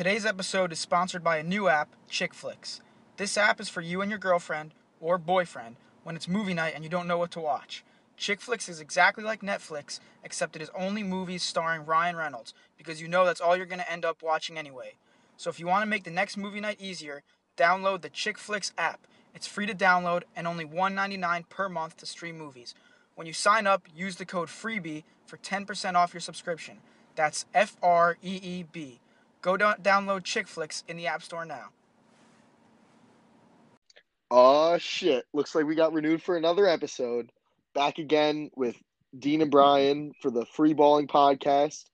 Today's episode is sponsored by a new app, ChickFlix. This app is for you and your girlfriend or boyfriend when it's movie night and you don't know what to watch. ChickFlix is exactly like Netflix, except it is only movies starring Ryan Reynolds because you know that's all you're going to end up watching anyway. So if you want to make the next movie night easier, download the ChickFlix app. It's free to download and only $1.99 per month to stream movies. When you sign up, use the code FREEBIE for 10% off your subscription. That's F R E E B. Go down, download ChickFlix in the App Store now. Oh shit! Looks like we got renewed for another episode. Back again with Dean and Brian for the Free Balling podcast.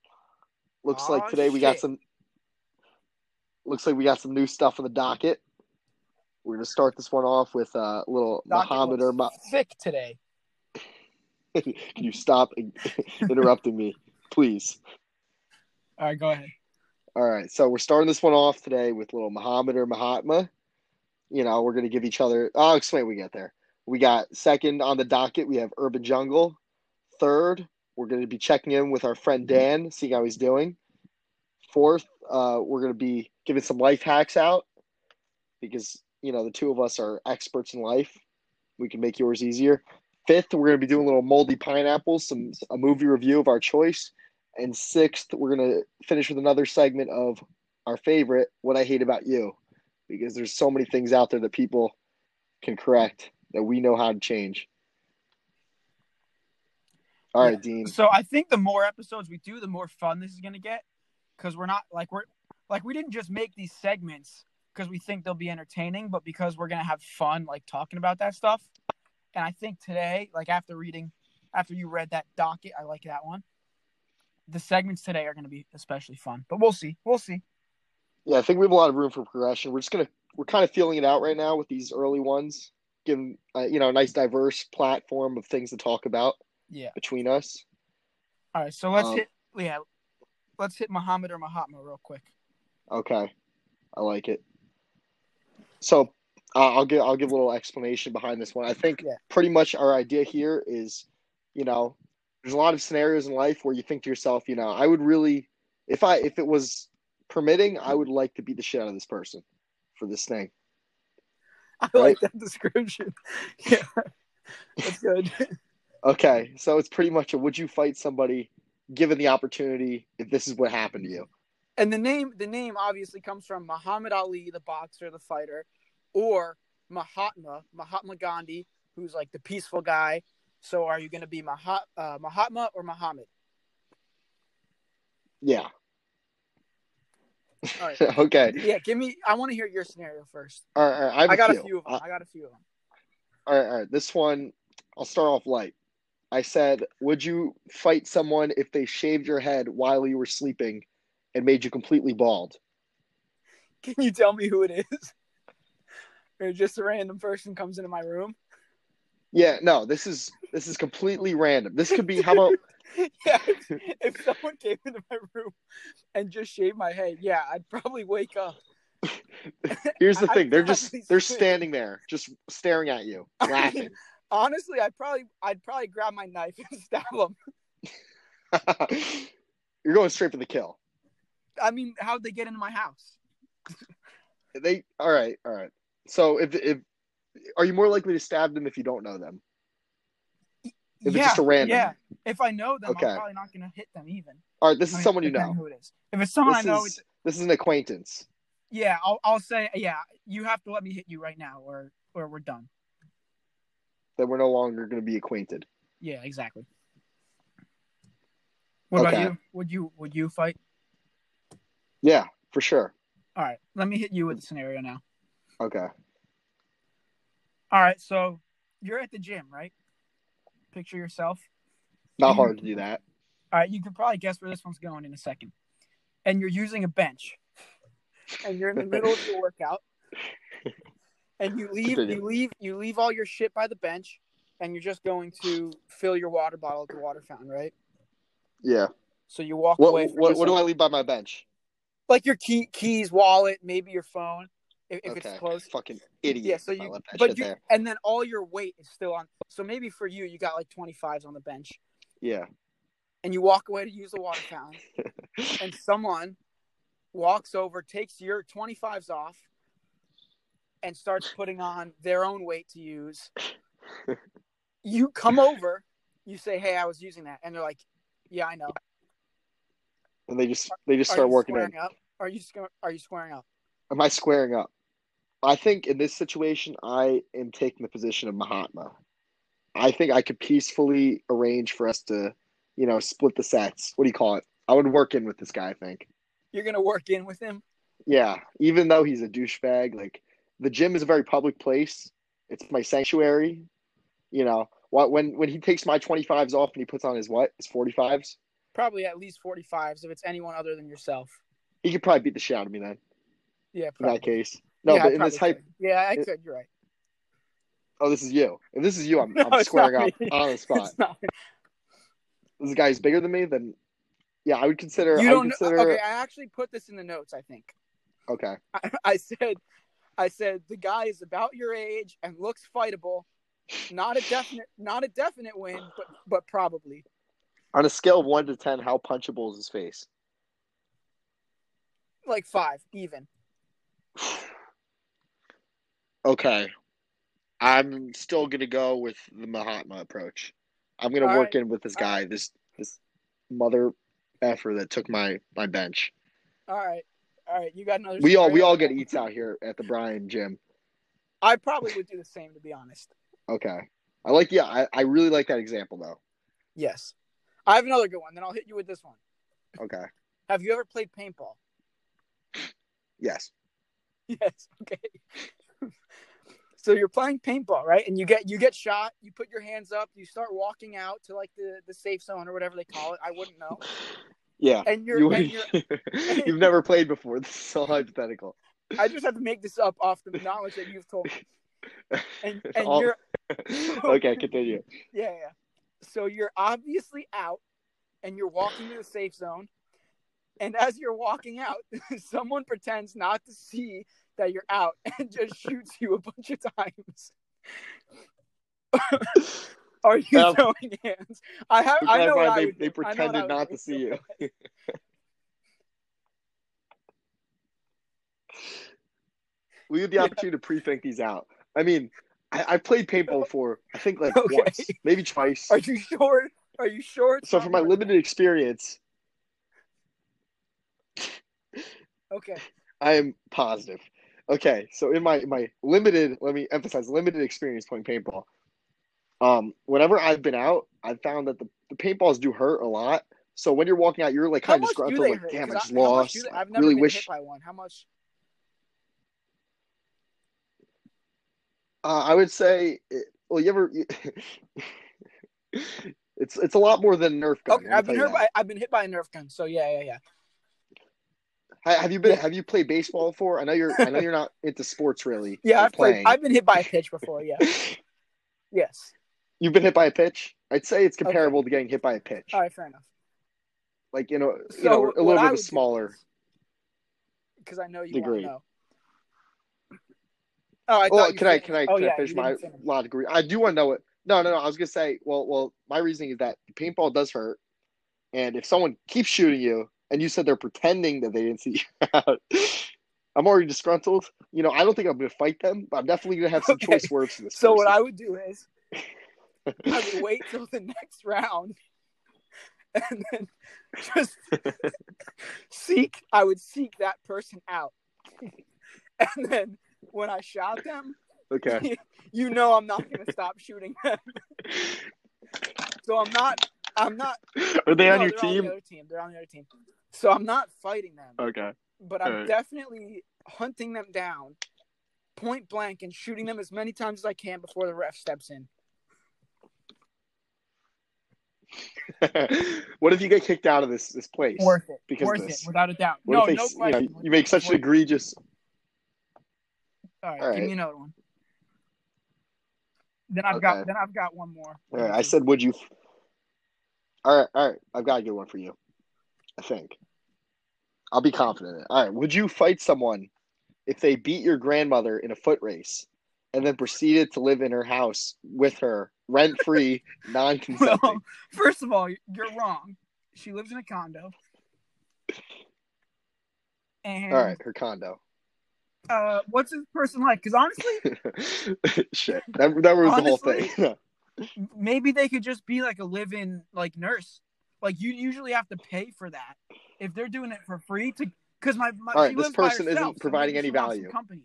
Looks Aw, like today we got shit. some. Looks like we got some new stuff on the docket. We're gonna start this one off with uh, a little Docket Muhammad or looks thick today. Can you stop interrupting me, please? All right, go ahead. All right, so we're starting this one off today with little Muhammad or Mahatma. You know, we're gonna give each other. I'll explain we get there. We got second on the docket. We have Urban Jungle. Third, we're gonna be checking in with our friend Dan, seeing how he's doing. Fourth, uh, we're gonna be giving some life hacks out because you know the two of us are experts in life. We can make yours easier. Fifth, we're gonna be doing a little moldy pineapples, some a movie review of our choice. And sixth, we're gonna finish with another segment of our favorite, "What I Hate About You," because there's so many things out there that people can correct that we know how to change. All right, Dean. So I think the more episodes we do, the more fun this is gonna get, because we're not like we're like we didn't just make these segments because we think they'll be entertaining, but because we're gonna have fun like talking about that stuff. And I think today, like after reading, after you read that docket, I like that one. The segments today are gonna be especially fun, but we'll see. We'll see. Yeah, I think we have a lot of room for progression. We're just gonna we're kind of feeling it out right now with these early ones, giving uh, you know a nice diverse platform of things to talk about Yeah. between us. All right. So let's Um, hit. Yeah. Let's hit Muhammad or Mahatma real quick. Okay, I like it. So uh, I'll give I'll give a little explanation behind this one. I think Yeah. pretty much our idea here is, you know, there's a lot of scenarios in life where you think to yourself, you know, I would really, if I if it was permitting, I would like to beat the shit out of this person for this thing. I Right. like that description. Yeah. That's good. Okay, so it's pretty much a would you fight somebody given the opportunity if this is what happened to you? And the name the name obviously comes from Muhammad Ali, the boxer, the fighter, or Mahatma, Mahatma Gandhi, who's like the peaceful guy. So are you going to be Mahat, uh, Mahatma or Muhammad? Yeah. All right. okay. Yeah, give me. I want to hear your scenario first. All right, all right. I, got few. a few of them. Uh, I got a few of them. all right, all right. This one, I'll start off light. I said, would you fight someone if they shaved your head while you were sleeping and made you completely bald? Can you tell me who it is? or just a random person comes into my room? Yeah, no, this is this is completely random. This could be how about yeah, if, if someone came into my room and just shaved my head, yeah, I'd probably wake up. here's the thing. They're just they're standing there, just staring at you, I mean, laughing. Honestly, I'd probably I'd probably grab my knife and stab them. You're going straight for the kill. I mean, how'd they get into my house? They all right, all right. So if if are you more likely to stab them if you don't know them? If it's just a random. yeah. If I know them, Okay. I'm probably not gonna hit them even. All right, this is I mean, someone you know. who it is. If it's someone This I know, is this is an acquaintance. yeah, I'll I'll say yeah. You have to let me hit you right now, or or we're done. That we're no longer going to be acquainted. Yeah, exactly. What about you? Would you would you fight? Yeah, for sure. All right, let me hit you with a scenario now. Okay. All right, so you're at the gym, right? Picture yourself. Not hard to do that. All right, you can probably guess where this one's going in a second. And you're using a bench, and you're in the middle of your workout, and you leave, Continue. you leave, you leave all your shit by the bench, and you're just going to fill your water bottle at the water fountain, right? Yeah. So you walk What away. What, what do I leave by my bench? like your key, keys, wallet, maybe your phone, if, if okay. it's close. Fucking idiot. Yeah, so you, but you, there. and then all your weight is still on. So maybe for you, you got like 25s on the bench, Yeah. and you walk away to use the water fountain, and someone walks over, takes your 25s off, and starts putting on their own weight to use. you come over, you say, "Hey, I was using that," and they're like, "Yeah, I know." And they just they just Are start working in. up? Are you are you squaring up? Am I squaring up? I think in this situation, I am taking the position of Mahatma. I think I could peacefully arrange for us to, you know, split the sets. What do you call it? I would work in with this guy. I think. You're gonna work in with him. Yeah, even though he's a douchebag, like the gym is a very public place. It's my sanctuary. You know, when when he takes my twenty fives off and he puts on his what? His forty fives. Probably at least 45s if it's anyone other than yourself. He could probably beat the shit out of me then. Yeah, In that case, no. Yeah, but in this hype, could. Yeah, I it- could. You're right. oh, this is you. If this is you, I'm, No, I'm squaring up me. on the spot. This guy's bigger than me. Then, yeah, I would consider. You I don't. consider. Okay, I actually put this in the notes. I think. okay. I, I said, I said the guy is about your age and looks fightable. Not a definite, not a definite win, but but probably. On a scale of one to ten, how punchable is his face? like five even. Okay. I'm still gonna go with the Mahatma approach. I'm gonna All work right. in with this All guy, this this mother effer that took my my bench. All right, all right. You got another. We all we all get eats out here at the Brian gym. I probably would do the same to be honest. Okay. I like yeah, I, I really like that example though. Yes. I have another good one. Then I'll hit you with this one. Okay. Have you ever played paintball? Yes. Yes. Okay. So you're playing paintball, right? And you get you get shot. You put your hands up. You start walking out to like the the safe zone or whatever they call it. I wouldn't know. Yeah. And you're, You, and you're you've never played before. This is all hypothetical. I just have to make this up off the knowledge that you've told me. And and All- you're okay, continue. Yeah, yeah. So you're obviously out and you're walking to the safe zone. And as you're walking out, someone pretends not to see that you're out and just shoots you a bunch of times. Are you Um, throwing hands? I have. I know they, they do. I know what I pretended not to see you. we had the Yeah. opportunity to pre-think these out. I mean, I, I played paintball before. I think like Okay. once, maybe twice. Are you sure? Are you sure? So from my limited experience, Okay. I am positive. Okay, so in my my limited, let me emphasize limited experience playing paintball. Um, whenever I've been out, I've found that the, the paintballs do hurt a lot. So when you're walking out, you're like kind of disgruntled, like, hurt? damn, I just lost. they- I've never really been wish. hit by one. How much? Uh, I would say, it, well, you ever? it's it's a lot more than Nerf gun. Okay, I've been hurt that. by I've been hit by a Nerf gun. So yeah, yeah, yeah. Ha- Have you been? Yeah. Have you played baseball before? I know you're. I know you're not into sports really. Yeah, I've played. I've been hit by a pitch before. Yeah. Yes. You've been hit by a pitch. I'd say it's comparable to getting hit by a pitch. All right. Fair enough. Like you know, So you know, a little bit of a smaller. because I know you Degree. know. Oh, I Well, can I can I, Oh, can yeah, I finish my finish. law degree? I do want to know it. No, no, no. I was gonna say, well, well, my reasoning is that paintball does hurt, and if someone keeps shooting you, and you said they're pretending that they didn't see you out, I'm already disgruntled. You know, I don't think I'm gonna fight them, but I'm definitely gonna have some Okay. choice words for this. So what. I would do is I would wait till the next round, and then just seek. I would seek that person out, and then when I shot them, okay. you know I'm not going to stop shooting them. So I'm not. I'm not. Are they on your team? On the team. They're on the other team. So I'm not fighting them, Okay. but I'm alright. definitely hunting them down, point blank, and shooting them as many times as I can before the ref steps in. what if you get kicked out of this this place? Worth it. Because Worth it, without a doubt. What no, they, no you, know, question. you make such an egregious? All right, All give me another one. Then I've got then I've got one more. All right, I said, would you? All right, all right. I've got a good one for you. I think. I'll be confident in it. All right. Would you fight someone if they beat your grandmother in a foot race and then proceeded to live in her house with her, rent free, non consenting? Well, first of all, you're wrong. She lives in a condo. And All right, her condo. uh, what's this person like? Because honestly, Shit, that that was the whole thing. maybe they could just be like a live-in like nurse. Like you usually have to pay for that if they're doing it for free to. Because my, my All right, this person isn't herself, so providing any wants some value. Company.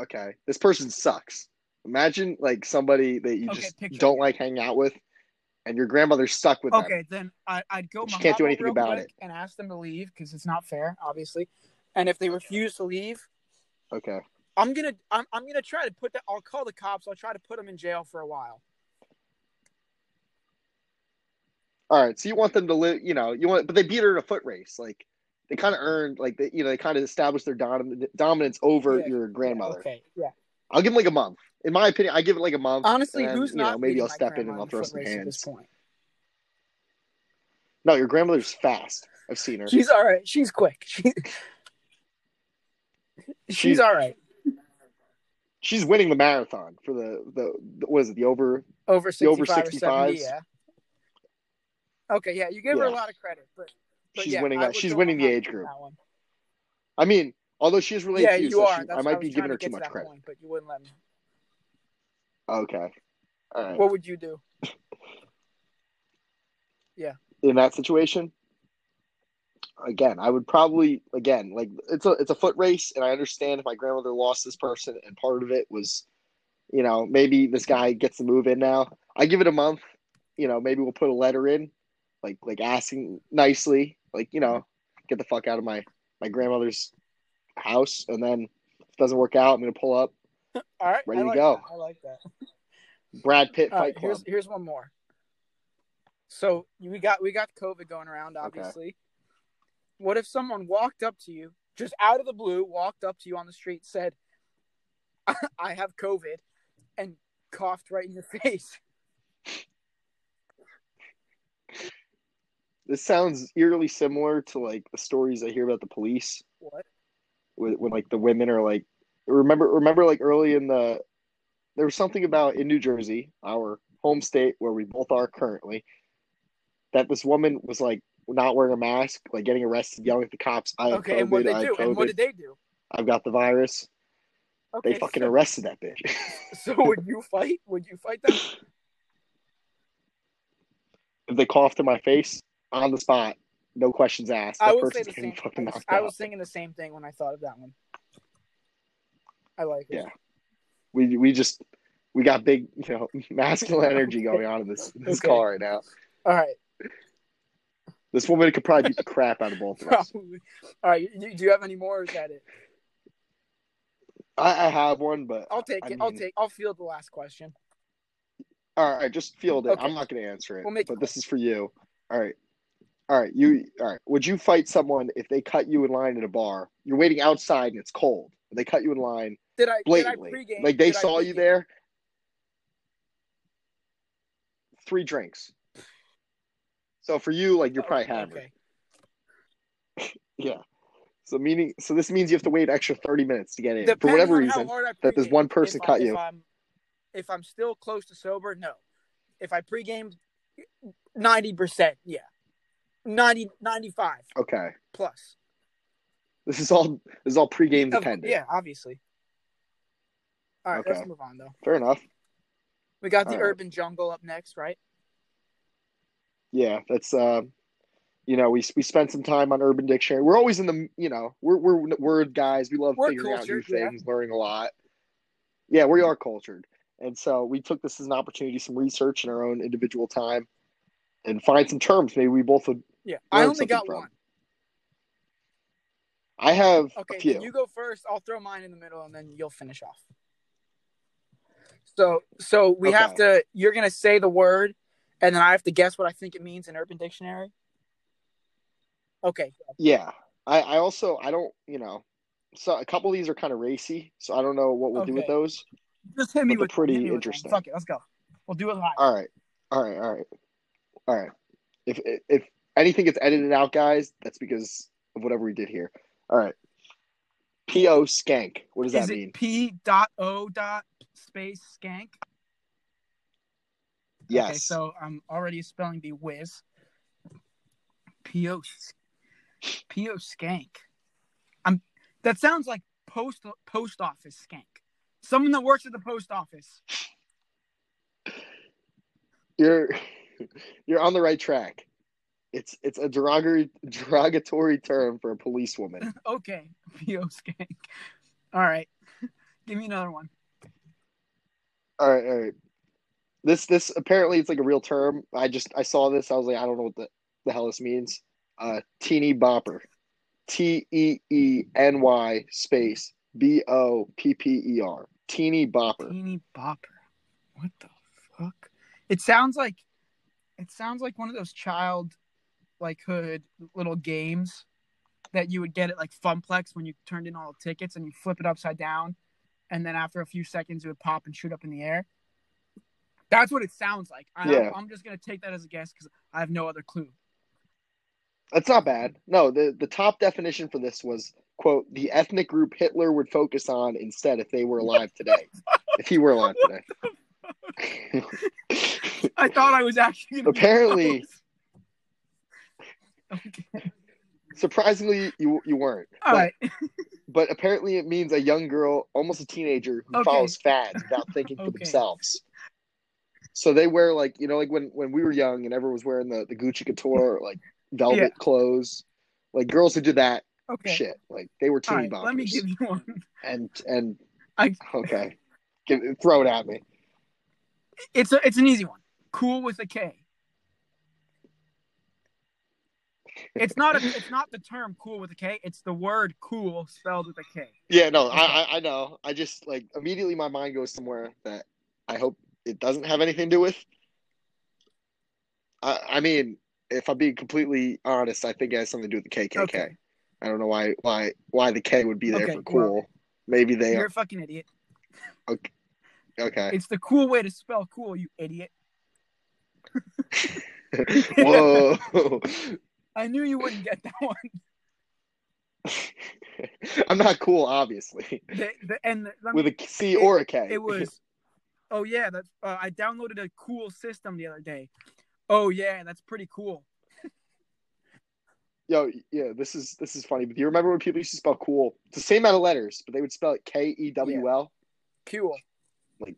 okay, this person sucks. Imagine like somebody that you Okay, just picture. don't like hanging out with, and your grandmother's stuck with them. Okay, then I, I'd go. She can't do anything about it. and ask them to leave because it's not fair, obviously. And if they refuse to leave, Okay. I'm gonna I'm, I'm gonna try to put that. I'll call the cops. I'll try to put them in jail for a while. All right, so you want them to live, you know, you want, but they beat her in a foot race. Like they kind of earned, like they, you know, they kind of established their dom- dominance over Yeah, your grandmother. Okay, yeah. I'll give them like a month. In my opinion, I give it like a month. Honestly, then, who's you know, not? maybe I'll step in and I'll throw some race at this hands. point? No, your grandmother's fast. I've seen her. She's all right. She's quick. She, she's She's- all right. She's winning the marathon for the the, the what is it the over Over The over 65 or 70, 65s. yeah. Okay, yeah, you give her a lot of credit, but, but she's yeah, winning that she's winning the age group. I mean, although she is related Yeah, to you, you so are. she, I might was be giving to her too to much credit. Point, but you wouldn't let me. Okay. All right. What would you do? Yeah in that situation, again, I would probably again like it's a it's a foot race, and I understand if my grandmother lost this person, and part of it was, you know, maybe this guy gets to move in now. I give it a month. You know, maybe we'll put a letter in, like like asking nicely, like you know, get the fuck out of my my grandmother's house, and then if it doesn't work out, I'm gonna pull up All right, Ready I to like go. That. I like that. Brad Pitt Fight right, Club. here's here's one more. So we got we got COVID going around, obviously. What if someone walked up to you, just out of the blue, walked up to you on the street, said, "I have COVID," and coughed right in your face? This sounds eerily similar to like the stories I hear about the police. What? when, when like the women are like remember remember like early in the there was something about in New Jersey, our home state where we both are currently, that this woman was like not wearing a mask, like getting arrested, yelling at the cops, "I Okay, COVID, and what did they do? And what did they do? I've got the virus." Okay, They fucking so, arrested that bitch. so would you fight? Would you fight them? if they coughed in my face on the spot, no questions asked, I that would say person's the getting same. I was, knocked I out. was thinking the same thing when I thought of that one. I like it. Yeah. We we just we got big, you know, masculine energy going on in this this Okay. call right now. All right, This woman could probably beat the crap out of both of us. probably. All right, do you have any more? Or is that it? I, I have one, but I'll take I it. I'll take. I'll field the last question. All right, just field it. Okay. I'm not going to answer it, We'll make it but this is for you. All right, all right. You all right? Would you fight someone if they cut you in line at a bar? You're waiting outside and it's cold. They cut you in line Did I blatantly, Did I like they Did saw you there. Three drinks. So for you, like you're probably Oh, hammered. Okay. Yeah. So meaning, so this means you have to wait an extra thirty minutes to get in for whatever reason. that this one person I, you. If I'm, if I'm still close to sober, no. If I pregamed, ninety percent, yeah, 90, 95 Okay, plus. this is all this is all pregame dependent. yeah, obviously. All right, Okay. let's move on though. Fair enough. We got the All right. urban jungle up next, right? Yeah, that's uh, you know, we we spent some time on Urban Dictionary. We're always in the, you know, we're we're word guys. We love We're figuring out new cultured, yeah. things, learning a lot. Yeah, we are cultured, and so we took this as an opportunity, some research in our own individual time, and find some terms maybe we both would. Yeah. I only got from. one. I have Okay, a few. then you go first. I'll throw mine in the middle, and then you'll finish off. So, so we have to. You're gonna say the word, and then I have to guess what I think it means in Urban Dictionary. Okay. Yeah, I I also I don't you know, so a couple of these are kind of racy, so I don't know what we'll do with those. Just hit me with pretty me with interesting. Fuck it, let's go. We'll do it live. All right, all right, all right, all right. If if anything gets edited out, guys, that's because of whatever we did here. All right. P.O. skank. What does Is that mean? P dot O dot space skank? Yes. Okay, so I'm already spelling the whiz. P O P P.O. Skank. I'm. That sounds like post post office skank. Someone that works at the post office. You're you're on the right track. It's it's a derogatory derogatory term for a policewoman. okay, P.O. Skank. All right, give me another one. All right, all right. This this apparently it's like a real term. I just I saw this. I was like, I don't know what the, the hell this means. Uh, teeny bopper. T E E N Y space B O P P E R. Teeny bopper. Teeny bopper. What the fuck? It sounds like it sounds like one of those child like hood little games that you would get at like Funplex when you turned in all the tickets and you flip it upside down and then after a few seconds it would pop and shoot up in the air. That's what it sounds like. I, Yeah. I'm just gonna take that as a guess because I have no other clue. That's not bad. No, the the top definition for this was quote the ethnic group Hitler would focus on instead if they were alive today. if he were alive today. I thought I was actually Apparently- Okay. Surprisingly, you you weren't. All but, right. but apparently, it means a young girl, almost a teenager, who Okay. follows fads without thinking for Okay. themselves. So they wear like you know, like when when we were young and everyone was wearing the the Juicy Couture like velvet Yeah. clothes. Like girls who did that Okay. shit, like they were teeny right. boppers. Let me give you one. and and I- okay, Give, throw it at me. It's a it's an easy one. Cool with a K. It's not a it's not the term cool with a K. It's the word cool spelled with a K. Yeah, no, I I know. I just like immediately my mind goes somewhere that I hope it doesn't have anything to do with. I I mean, if I'm being completely honest, I think it has something to do with the KKK. Okay. I don't know why why why the K would be there Okay, for cool. Maybe they are You're are a fucking idiot. okay. okay. It's the cool way to spell cool, you idiot. Whoa. I knew you wouldn't get that one. I'm not cool, obviously, The, the, and the, with a C or a K. it was. Oh yeah, that's. Uh, I downloaded a cool system the other day. Oh yeah, that's pretty cool. Yo, yeah, this is this is funny. But do you remember when people used to spell cool? It's the same amount of letters, but they would spell it K E W L. Cool. Like,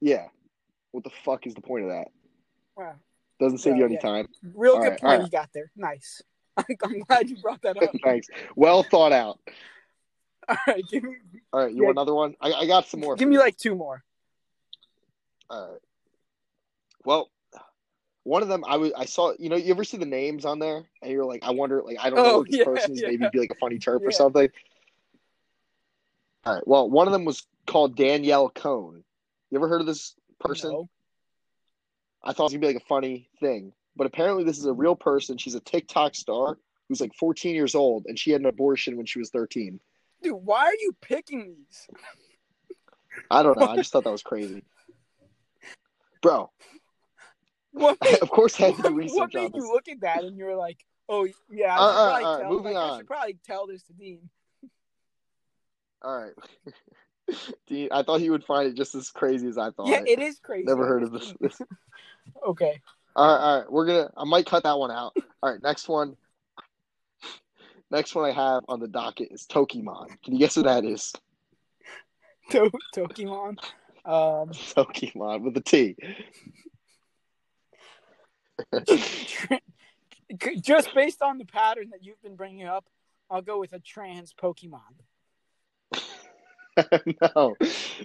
Yeah. What the fuck is the point of that? Wow. Doesn't save Yeah, you any yeah. time. Real All good right, point right. you got there. Nice. I'm glad you brought that up. Thanks. Well thought out. All right, give me All right, you Yeah. want another one? I, I got some more. give me you. like two more. All right. Well, one of them I was I saw. You know, you ever see the names on there, and you're like, I wonder, like, I don't know Oh, what this yeah, person's. yeah. Maybe be like a funny chirp or something. All right. Well, one of them was called Danielle Cohn. You ever heard of this person? No. I thought it was gonna be like a funny thing, but apparently this is a real person. She's a TikTok star who's like 14 years old, and she had an abortion when she was 13. Dude, why are you picking these? I don't know. I just thought that was crazy, bro. What of course, I had to do what research on made this. you look at that and you were like, oh yeah, I Uh, should uh, probably uh, tell. moving like, I on. should probably tell this to Dean. All right, Dean, I thought you would find it just as crazy as I thought. yeah, it is crazy. Never heard of this. this. Okay. All right, all right, we're gonna. I might cut that one out. All right, next one. Next one I have on the docket is Tokimon. Can you guess who that is? To- Pokemon. Um, Tokimon with a T. just based on the pattern that you've been bringing up, I'll go with a trans Pokemon. no,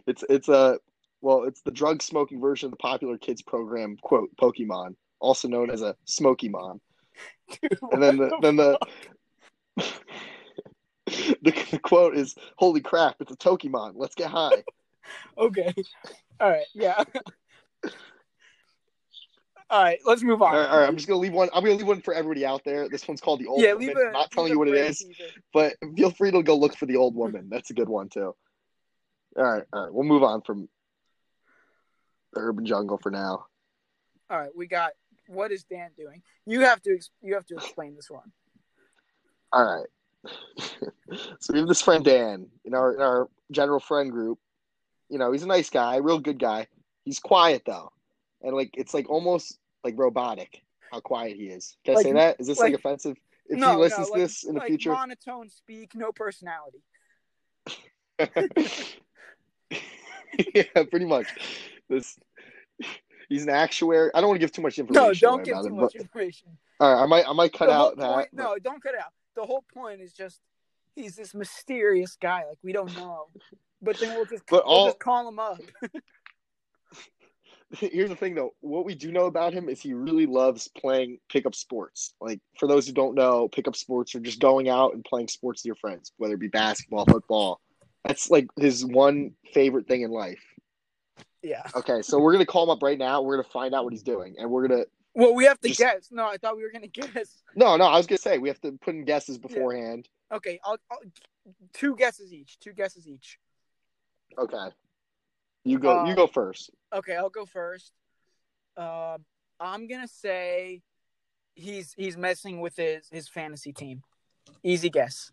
it's it's a well, it's the drug smoking version of the popular kids program quote Pokemon, also known as a Smokymon. Dude, And then the what then the the, the quote is, "Holy crap, it's a Tokimon! Let's get high." Okay. All right. Yeah. All right. Let's move on. All right, all right, I'm just gonna leave one. I'm gonna leave one for everybody out there. This one's called the old yeah. woman. Leave a. I'm not telling you what it is, teaser. but feel free to go look for the old woman. That's a good one too. All right, all right, we'll move on from the urban jungle for now. All right. We got. What is Dan doing? You have to. You have to explain this one. All right. so we have this friend Dan in our in our general friend group. You know, he's a nice guy, real good guy. He's quiet though, and like it's like almost like robotic how quiet he is. Can I say that? Is this like, like- offensive? if no, he listens no, to like, this in the future. monotone speak, no personality. yeah, pretty much. This he's an actuary. I don't want to give too much information. No, don't give too him, much but- information. all right, I might I might cut out that. point, no, don't cut out. The whole point is just he's this mysterious guy, like we don't know. But then we'll just But we'll just call him up. Here's the thing, though. What we do know about him is he really loves playing pickup sports. Like for those who don't know, pickup sports are just going out and playing sports with your friends, whether it be basketball, football. That's like his one favorite thing in life. Yeah. Okay, so we're gonna call him up right now. We're gonna find out what he's doing, and we're gonna. Well, we have to Just- guess. No, I thought we were gonna guess. No, no, I was gonna say we have to put in guesses beforehand. Okay, I'll, I'll two guesses each. Two guesses each. Okay, you go. Uh, you go first. Okay, I'll go first. Uh, I'm gonna say he's he's messing with his his fantasy team. Easy guess.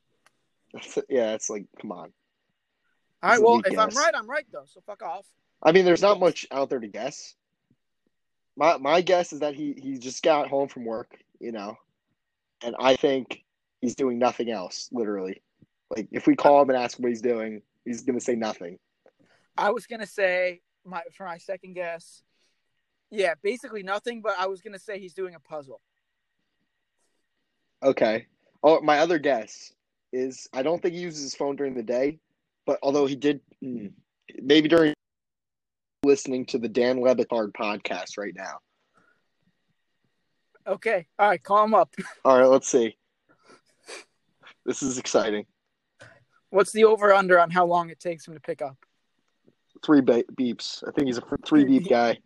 yeah, it's like, come on. All right. Well, if I'm right, I'm right though. So fuck off. I mean, there's not much out there to guess. My my guess is that he he just got home from work, you know, and I think he's doing nothing else. Literally, like if we call him and ask what he's doing, he's gonna say nothing. I was gonna say my for my second guess. Yeah, basically nothing. But I was gonna say he's doing a puzzle. Okay. Oh, my other guess is I don't think he uses his phone during the day, but although he did, hmm, maybe during listening to the Dan Le Batard podcast right now. Okay. All right. Call him up. All right, let's see. This is exciting. What's the over under on how long it takes him to pick up? Three ba- beeps. I think he's a three beep guy.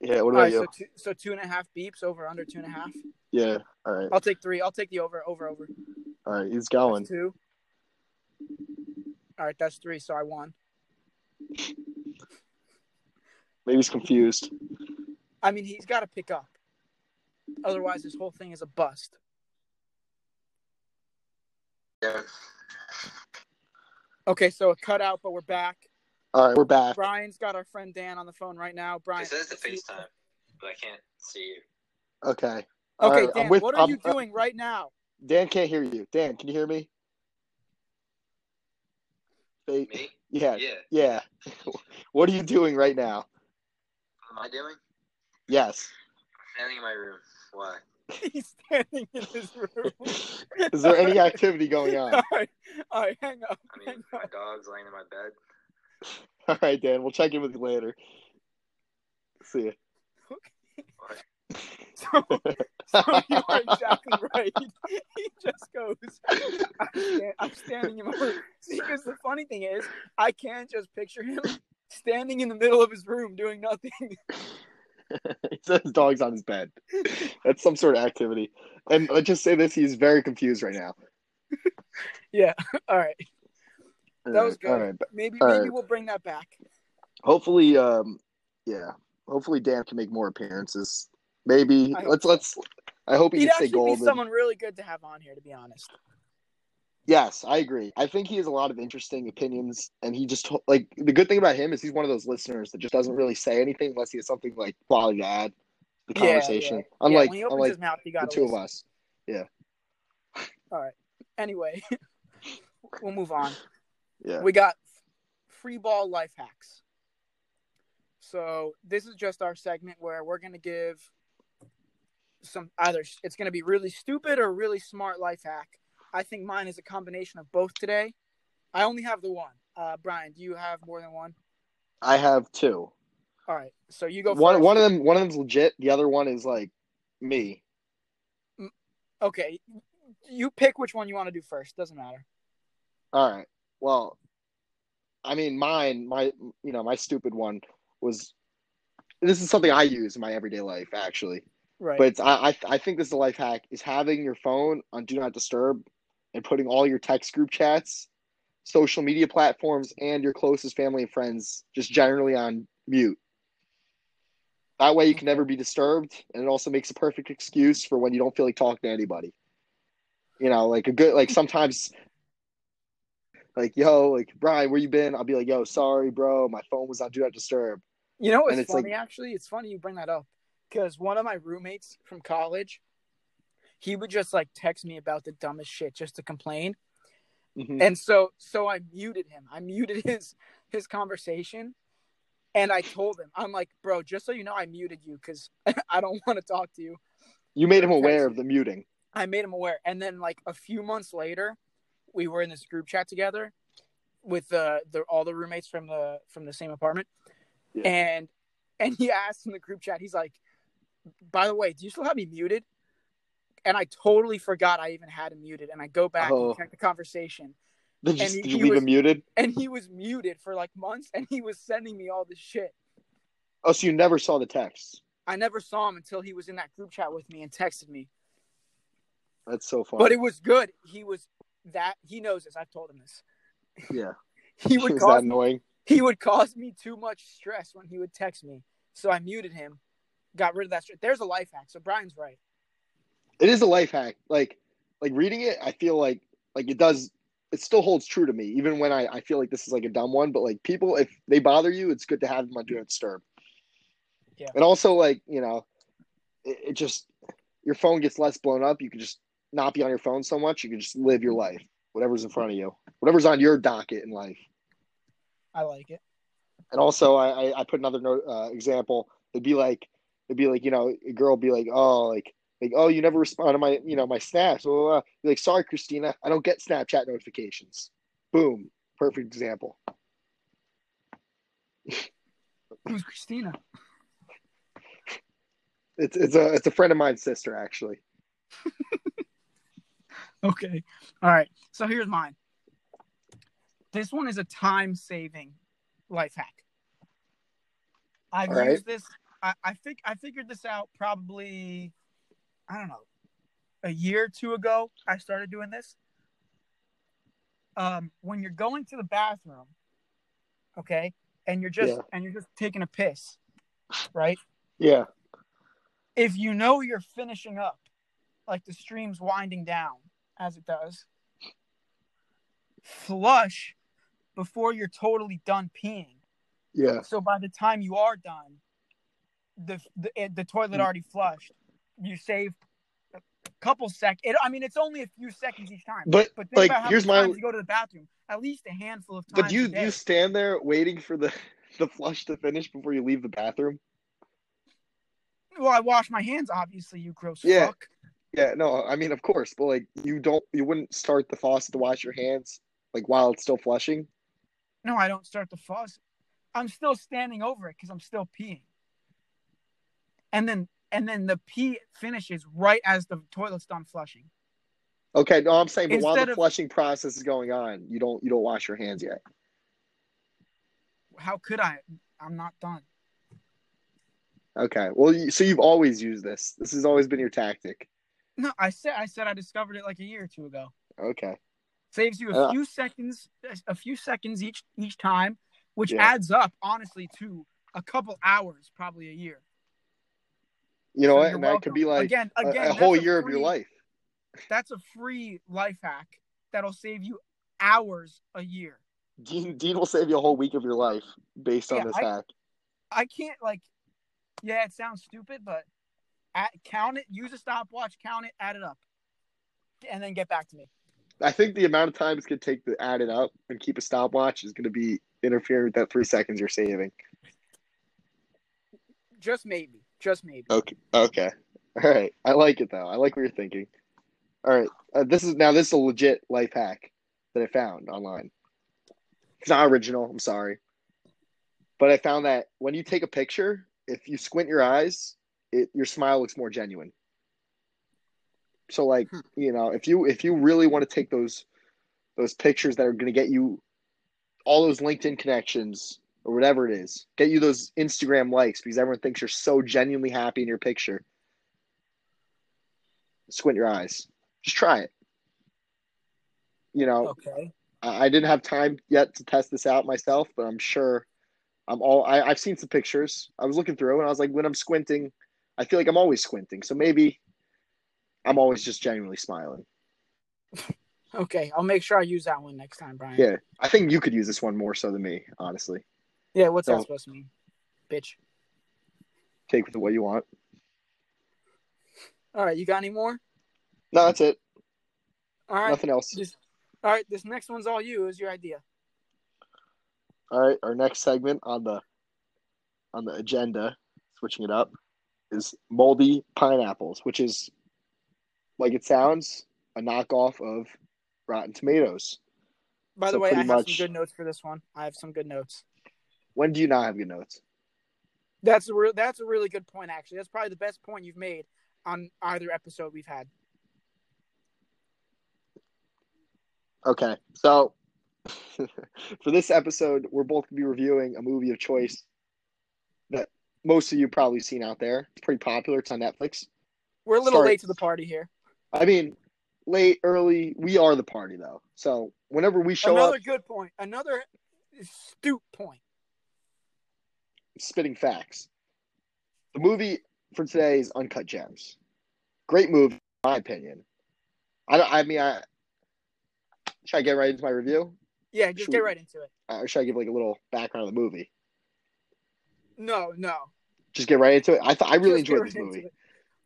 Yeah. What about right. you? So two, so two and a half beeps over under two and a half. Yeah. All right. I'll take three. I'll take the over over over. All right. He's That's going. two. All right. That's three. So I won. Maybe he's confused. I mean, he's got to pick up. Otherwise, this whole thing is a bust. Yeah. Okay, so it cut out, but we're back. All right, we're back. Brian's got our friend Dan on the phone right now. Brian, It says the FaceTime, but I can't see you. Okay. Okay, right, Dan, with- what are I'm- you uh, doing right now? Dan can't hear you. Dan, can you hear me? Hey, Me? Yeah. Yeah. Yeah. what are you doing right now? What am I doing? Yes. Standing in my room. Why? He's standing in his room. Is there any activity going on? All right, all right, hang up. I mean, hang my up. dog's laying in my bed. All right, Dan. We'll check in with you later. See you. What? So, so you are exactly right. He just goes, I'm, sta- I'm standing in my room. See, because the funny thing is, I can't just picture him standing in the middle of his room doing nothing. he his dog's on his bed. That's some sort of activity. And let's just say this: he's very confused right now. Yeah. All right, that was good. Right. maybe All maybe right. we'll bring that back. Hopefully, um, yeah. Hopefully, Dan can make more appearances. Maybe I let's let's. I hope he He'd can stay golden. someone really good to have on here, to be honest. Yes, I agree. I think he has a lot of interesting opinions, and he just like the good thing about him is he's one of those listeners that just doesn't really say anything unless he has something like quality to add to the conversation. yeah. Unlike yeah, he opens unlike mouth, the two of us. Yeah. All right. Anyway, we'll move on. Yeah. We got free ball life hacks. So this is just our segment where we're gonna give some either it's gonna be really stupid or really smart life hack. I think mine is a combination of both today. I only have the one. Uh, Brian, do you have more than one? I have two. All right, so you go. One first. one of them one of them's legit. The other one is like me. Okay, you pick which one you want to do first. Doesn't matter. All right. Well, I mean, mine, my, you know, my stupid one was. This is something I use in my everyday life, actually. Right. But it's, I, I, I think this is a life hack: is having your phone on Do Not Disturb and putting all your text group chats, social media platforms, and your closest family and friends just generally on mute. That way, you can never be disturbed, and it also makes a perfect excuse for when you don't feel like talking to anybody. You know, like a good, like sometimes like, yo, like Brian, where you been? I'll be like, yo, sorry, bro, my phone was on do not disturb. You know what's And it's funny? like- actually, it's funny you bring that up because one of my roommates from college, he would just like text me about the dumbest shit just to complain. Mhm. And so so I muted him. I muted his his conversation. And I told him, I'm like, bro, just so you know, I muted you because I don't want to talk to you. You made him aware of the muting. I made him aware. And then like a few months later, we were in this group chat together with the, the all the roommates from the from the same apartment. Yeah. And and he asked in the group chat, he's like, by the way, do you still have me muted? And I totally forgot I even had him muted. And I go back Oh. and check the conversation. Did you, And did you leave was- him muted? And he was muted for like months and he was sending me all this shit. Oh, so you never saw the text. I never saw him until he was in that group chat with me and texted me. That's so funny. But it was good. He was that he knows this. I've told him this. yeah. He would Is cause that annoying? he would cause me too much stress when he would text me. So I muted him, got rid of that. There's a life hack. So Brian's right. It is a life hack. Like like reading it, I feel like like it does it still holds true to me, even when I, I feel like this is like a dumb one. But like people, if they bother you, it's good to have them on do not disturb. Yeah. And also like, you know, it, it just your phone gets less blown up. You can just not be on your phone so much. You can just live your life. Whatever's in front of you. Whatever's on your docket in life. I like it. And also, I, I, I put another note, uh, example. It'd be like, it'd be like, you know, a girl be like, oh, like, like, oh, you never respond to my, you know, my snaps. Blah, blah, blah. Be like, sorry, Christina, I don't get Snapchat notifications. Boom, perfect example. Who's Christina? It's it's a it's a friend of mine's sister actually. Okay. All right. So here's mine. This one is a time saving life hack. I've All right. used this. I, I think I figured this out probably, I don't know, a year or two ago. I started doing this. Um, when you're going to the bathroom, okay, and you're just Yeah. and you're just taking a piss, right? Yeah, if you know you're finishing up, like the stream's winding down as it does, flush before you're totally done peeing. yeah, So by the time you are done, the the, the toilet already flushed. You save a couple sec. It, I mean, it's only a few seconds each time. but But think like about how here's many my. times you go to the bathroom. At least a handful of times. But you you stand there waiting for the the flush to finish before you leave the bathroom. Well, I wash my hands. Obviously, you gross Yeah. fuck. Yeah, no, I mean of course, but like you don't you wouldn't start the faucet to wash your hands like while it's still flushing. No, I don't start the faucet. I'm still standing over it because I'm still peeing. And then and then the pee finishes right as the toilet's done flushing. Okay, no, I'm saying, but while the of- flushing process is going on, you don't you don't wash your hands yet. How could I? I'm not done. Okay, well, you, so you've always used this. This has always been your tactic. No, I said I said I discovered it like a year or two ago. Okay, Saves you a Uh, few seconds, a few seconds each each time, which Yeah. adds up honestly to a couple hours, probably a year. You know So what? you're And that could be like again, a- again, a, that's whole year of your life. That's a free life hack that'll save you hours a year. Dean, Dean will save you a whole week of your life based on this I- hack. I can't like. Yeah, it sounds stupid, but at, count it. Use a stopwatch. Count it. Add it up, and then get back to me. I think the amount of time it's going to take to add it up and keep a stopwatch is going to be interfering with that three seconds you're saving. Just maybe. Just maybe. Okay. Okay. All right. I like it though. I like what you're thinking. All right. Uh, this is now this is a legit life hack that I found online. It's not original. I'm sorry, but I found that when you take a picture, if you squint your eyes, it your smile looks more genuine. So like Hmm. you know, if you if you really want to take those those pictures that are going to get you all those LinkedIn connections or whatever it is, get you those Instagram likes because everyone thinks you're so genuinely happy in your picture. Squint your eyes. Just try it. You know, Okay. I I didn't have time yet to test this out myself, but I'm sure I'm all I, I've seen some pictures. I was looking through and I was like, when I'm squinting, I feel like I'm always squinting. So maybe I'm always just genuinely smiling. Okay. I'll make sure I use that one next time, Brian. Yeah. I think you could use this one more so than me, honestly. Yeah. What's that supposed to mean, bitch? Take it what you want. All right. You got any more? No, that's it. All right. Nothing else. All right. This next one's all you. Is your idea? All right, our next segment on the on the agenda, switching it up, is moldy pineapples, which is like it sounds, a knockoff of Rotten Tomatoes. By So the way, I have much- some good notes for this one. I have some good notes. When do you not have good notes? That's a real. That's a really good point. Actually, that's probably the best point you've made on either episode we've had. Okay, so for this episode, we're both gonna be reviewing a movie of choice that most of you probably seen out there. It's pretty popular. It's on Netflix. We're a little Sorry. late to the party here. I mean, late, early. We are the party though. So whenever we show Another up, another good point. Another astute point. Spitting facts. The movie for today is Uncut Gems. Great movie, in my opinion. I don't. I mean, I should I get right into my review, Yeah, just Should get we- right into it. uh, or should I give like a little background of the movie? No, no. Just get right into it. I thought I really Just enjoyed right this movie. it.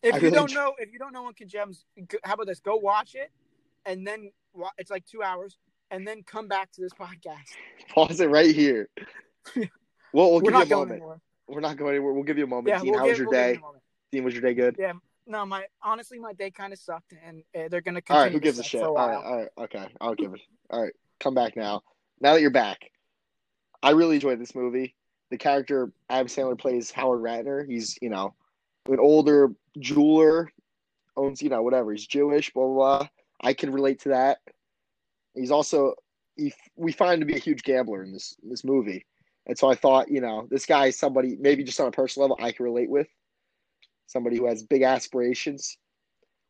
If I you really don't enjoy- know, if you don't know Uncut Gems, how about this? Go watch it, and then it's like two hours, and then come back to this podcast. Pause it right here. Well, we'll give you a moment. We're not going anywhere. We'll give you a moment. Yeah, Dean, we'll how get, was your we'll day? Dean, was your day good? Yeah, no, my honestly, my day kind of sucked, and uh, they're gonna continue. right, who gives a shit? A All right, all right, okay, I'll give it. All right, come back now. Now that you're back, I really enjoyed this movie. The character Adam Sandler plays Howard Ratner. He's you know an older jeweler, owns you know whatever. He's Jewish, blah blah. blah. I can relate to that. He's also he, we find him to be a huge gambler in this this movie, and so I thought you know this guy is somebody maybe just on a personal level I can relate with. Somebody who has big aspirations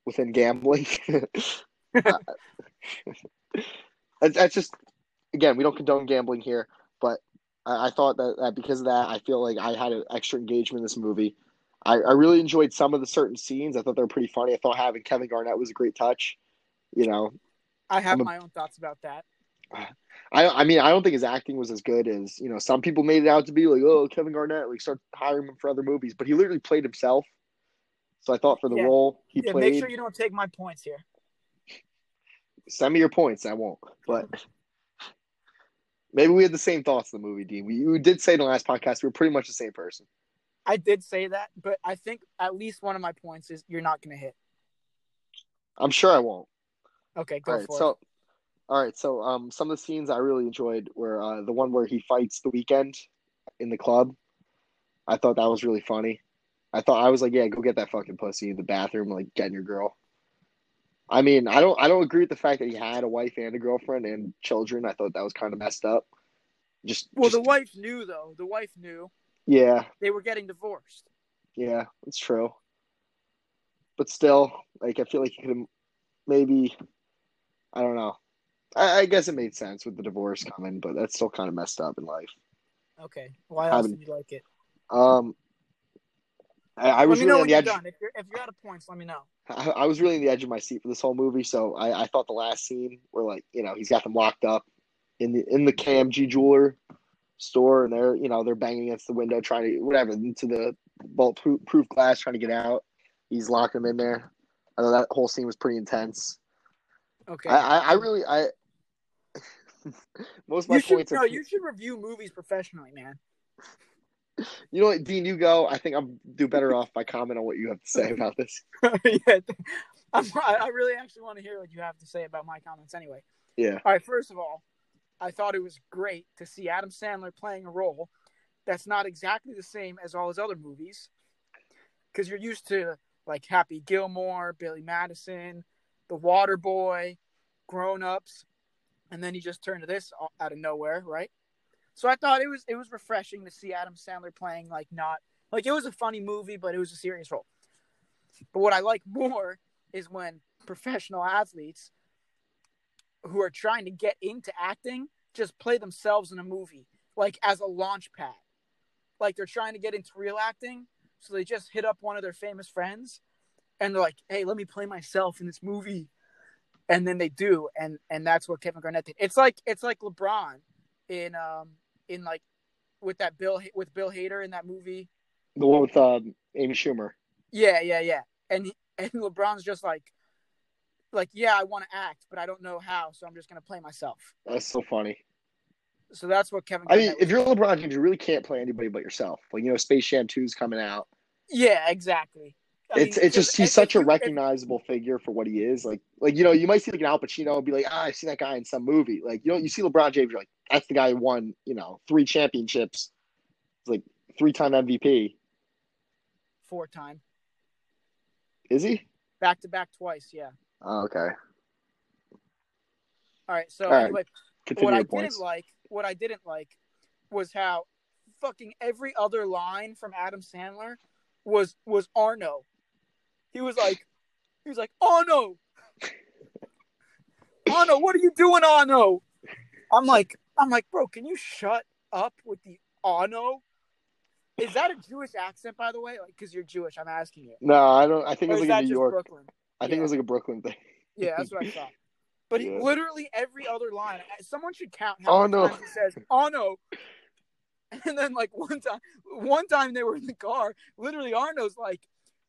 within gambling. Uh, that's, that's just again, we don't condone gambling here, but I, I thought that, that because of that, I feel like I had an extra engagement in this movie. I, I really enjoyed some of the certain scenes. I thought they were pretty funny. I thought having Kevin Garnett was a great touch. You know, I have a- my own thoughts about that. Uh, I I mean I don't think his acting was as good as you know some people made it out to be. Like oh Kevin Garnett, like start hiring him for other movies, but he literally played himself. So I thought for the Yeah. role he Yeah, played, make sure you don't take my points here. send me your points. I won't, but maybe we had the same thoughts in the movie, Dean. We, we did say in the last podcast we were pretty much the same person. I did say that, but I think at least one of my points is you're not gonna hit. I'm sure I won't. Okay, go all right, for so all right, so um, some of the scenes I really enjoyed were uh, the one where he fights the Weeknd in the club. I thought that was really funny. I thought I was like, yeah, go get that fucking pussy in the bathroom, like getting your girl. I mean, I don't, I don't agree with the fact that he had a wife and a girlfriend and children. I thought that was kind of messed up. Just. Well, just- the wife knew though. The wife knew yeah, they were getting divorced. yeah, it's true. But still, like, I feel like you could have maybe, I don't know. I, I guess it made sense with the divorce coming, but that's still kind of messed up in life. Okay, why else Haven't- did you like it? Um, I, I was really know on the edge. done. If you're if you're out of points, let me know. I, I was really on the edge of my seat for this whole movie. So I, I thought the last scene where like you know he's got them locked up in the in the KMG jeweler store, and they're you know they're banging against the window trying to whatever into the bulletproof proof glass trying to get out. He's locking them in there. I thought that whole scene was pretty intense. Okay. I, I, I really I most of my you should points no, are you should review movies professionally, man. you know what Dean you go I think I'm do better off by comment on what you have to say about this. yeah, I'm, I I really actually want to hear what you have to say about my comments. Anyway, Yeah. all right. First of all, I thought it was great to see Adam Sandler playing a role that's not exactly the same as all his other movies, because you're used to like Happy Gilmore, Billy Madison, The Water Boy, Grown Ups, and then he just turned to this out of nowhere, right? So I thought it was it was refreshing to see Adam Sandler playing like not like it was a funny movie, but it was a serious role. But what I like more is when professional athletes who are trying to get into acting just play themselves in a movie, like as a launch pad. Like they're trying to get into real acting, so they just hit up one of their famous friends and they're like, "Hey, let me play myself in this movie." And then they do, and and that's what Kevin Garnett did. It's like it's like LeBron in um in like with that Bill with Bill Hader in that movie. The one with um, Amy Schumer. Yeah, yeah, yeah. And he, and LeBron's just like like, yeah, I want to act, but I don't know how, so I'm just gonna play myself. That's so funny. So that's what Kevin. I mean, if you're LeBron James, you really can't play anybody but yourself. Like you know, Space Jam 2's coming out. Yeah, exactly. I it's mean, it's just he's such a recognizable figure for what he is. Like like you know, you might see like an Al Pacino and be like, ah, I've seen that guy in some movie. Like you know, you see LeBron James, you're like, that's the guy who won you know three championships, like three time MVP. four time, Is he? back to back twice. Yeah. Oh, okay. All right. So All right. anyway, Continue what I points. didn't like, what I didn't like, was how fucking every other line from Adam Sandler was was Arno. He was like, he was like, Arno, Arno, what are you doing, Arno? I'm like, I'm like, bro, can you shut up with the Arno? Is that a Jewish accent, by the way? Like, because you're Jewish, I'm asking you. No, I don't. I think it was like a New York. Brooklyn? I think it was like a Brooklyn thing. Yeah, that's what I thought. But he, literally every other line, someone should count how Oh, many no. times he says "Oh no," and then like one time, one time they were in the car. Literally, Arno's like,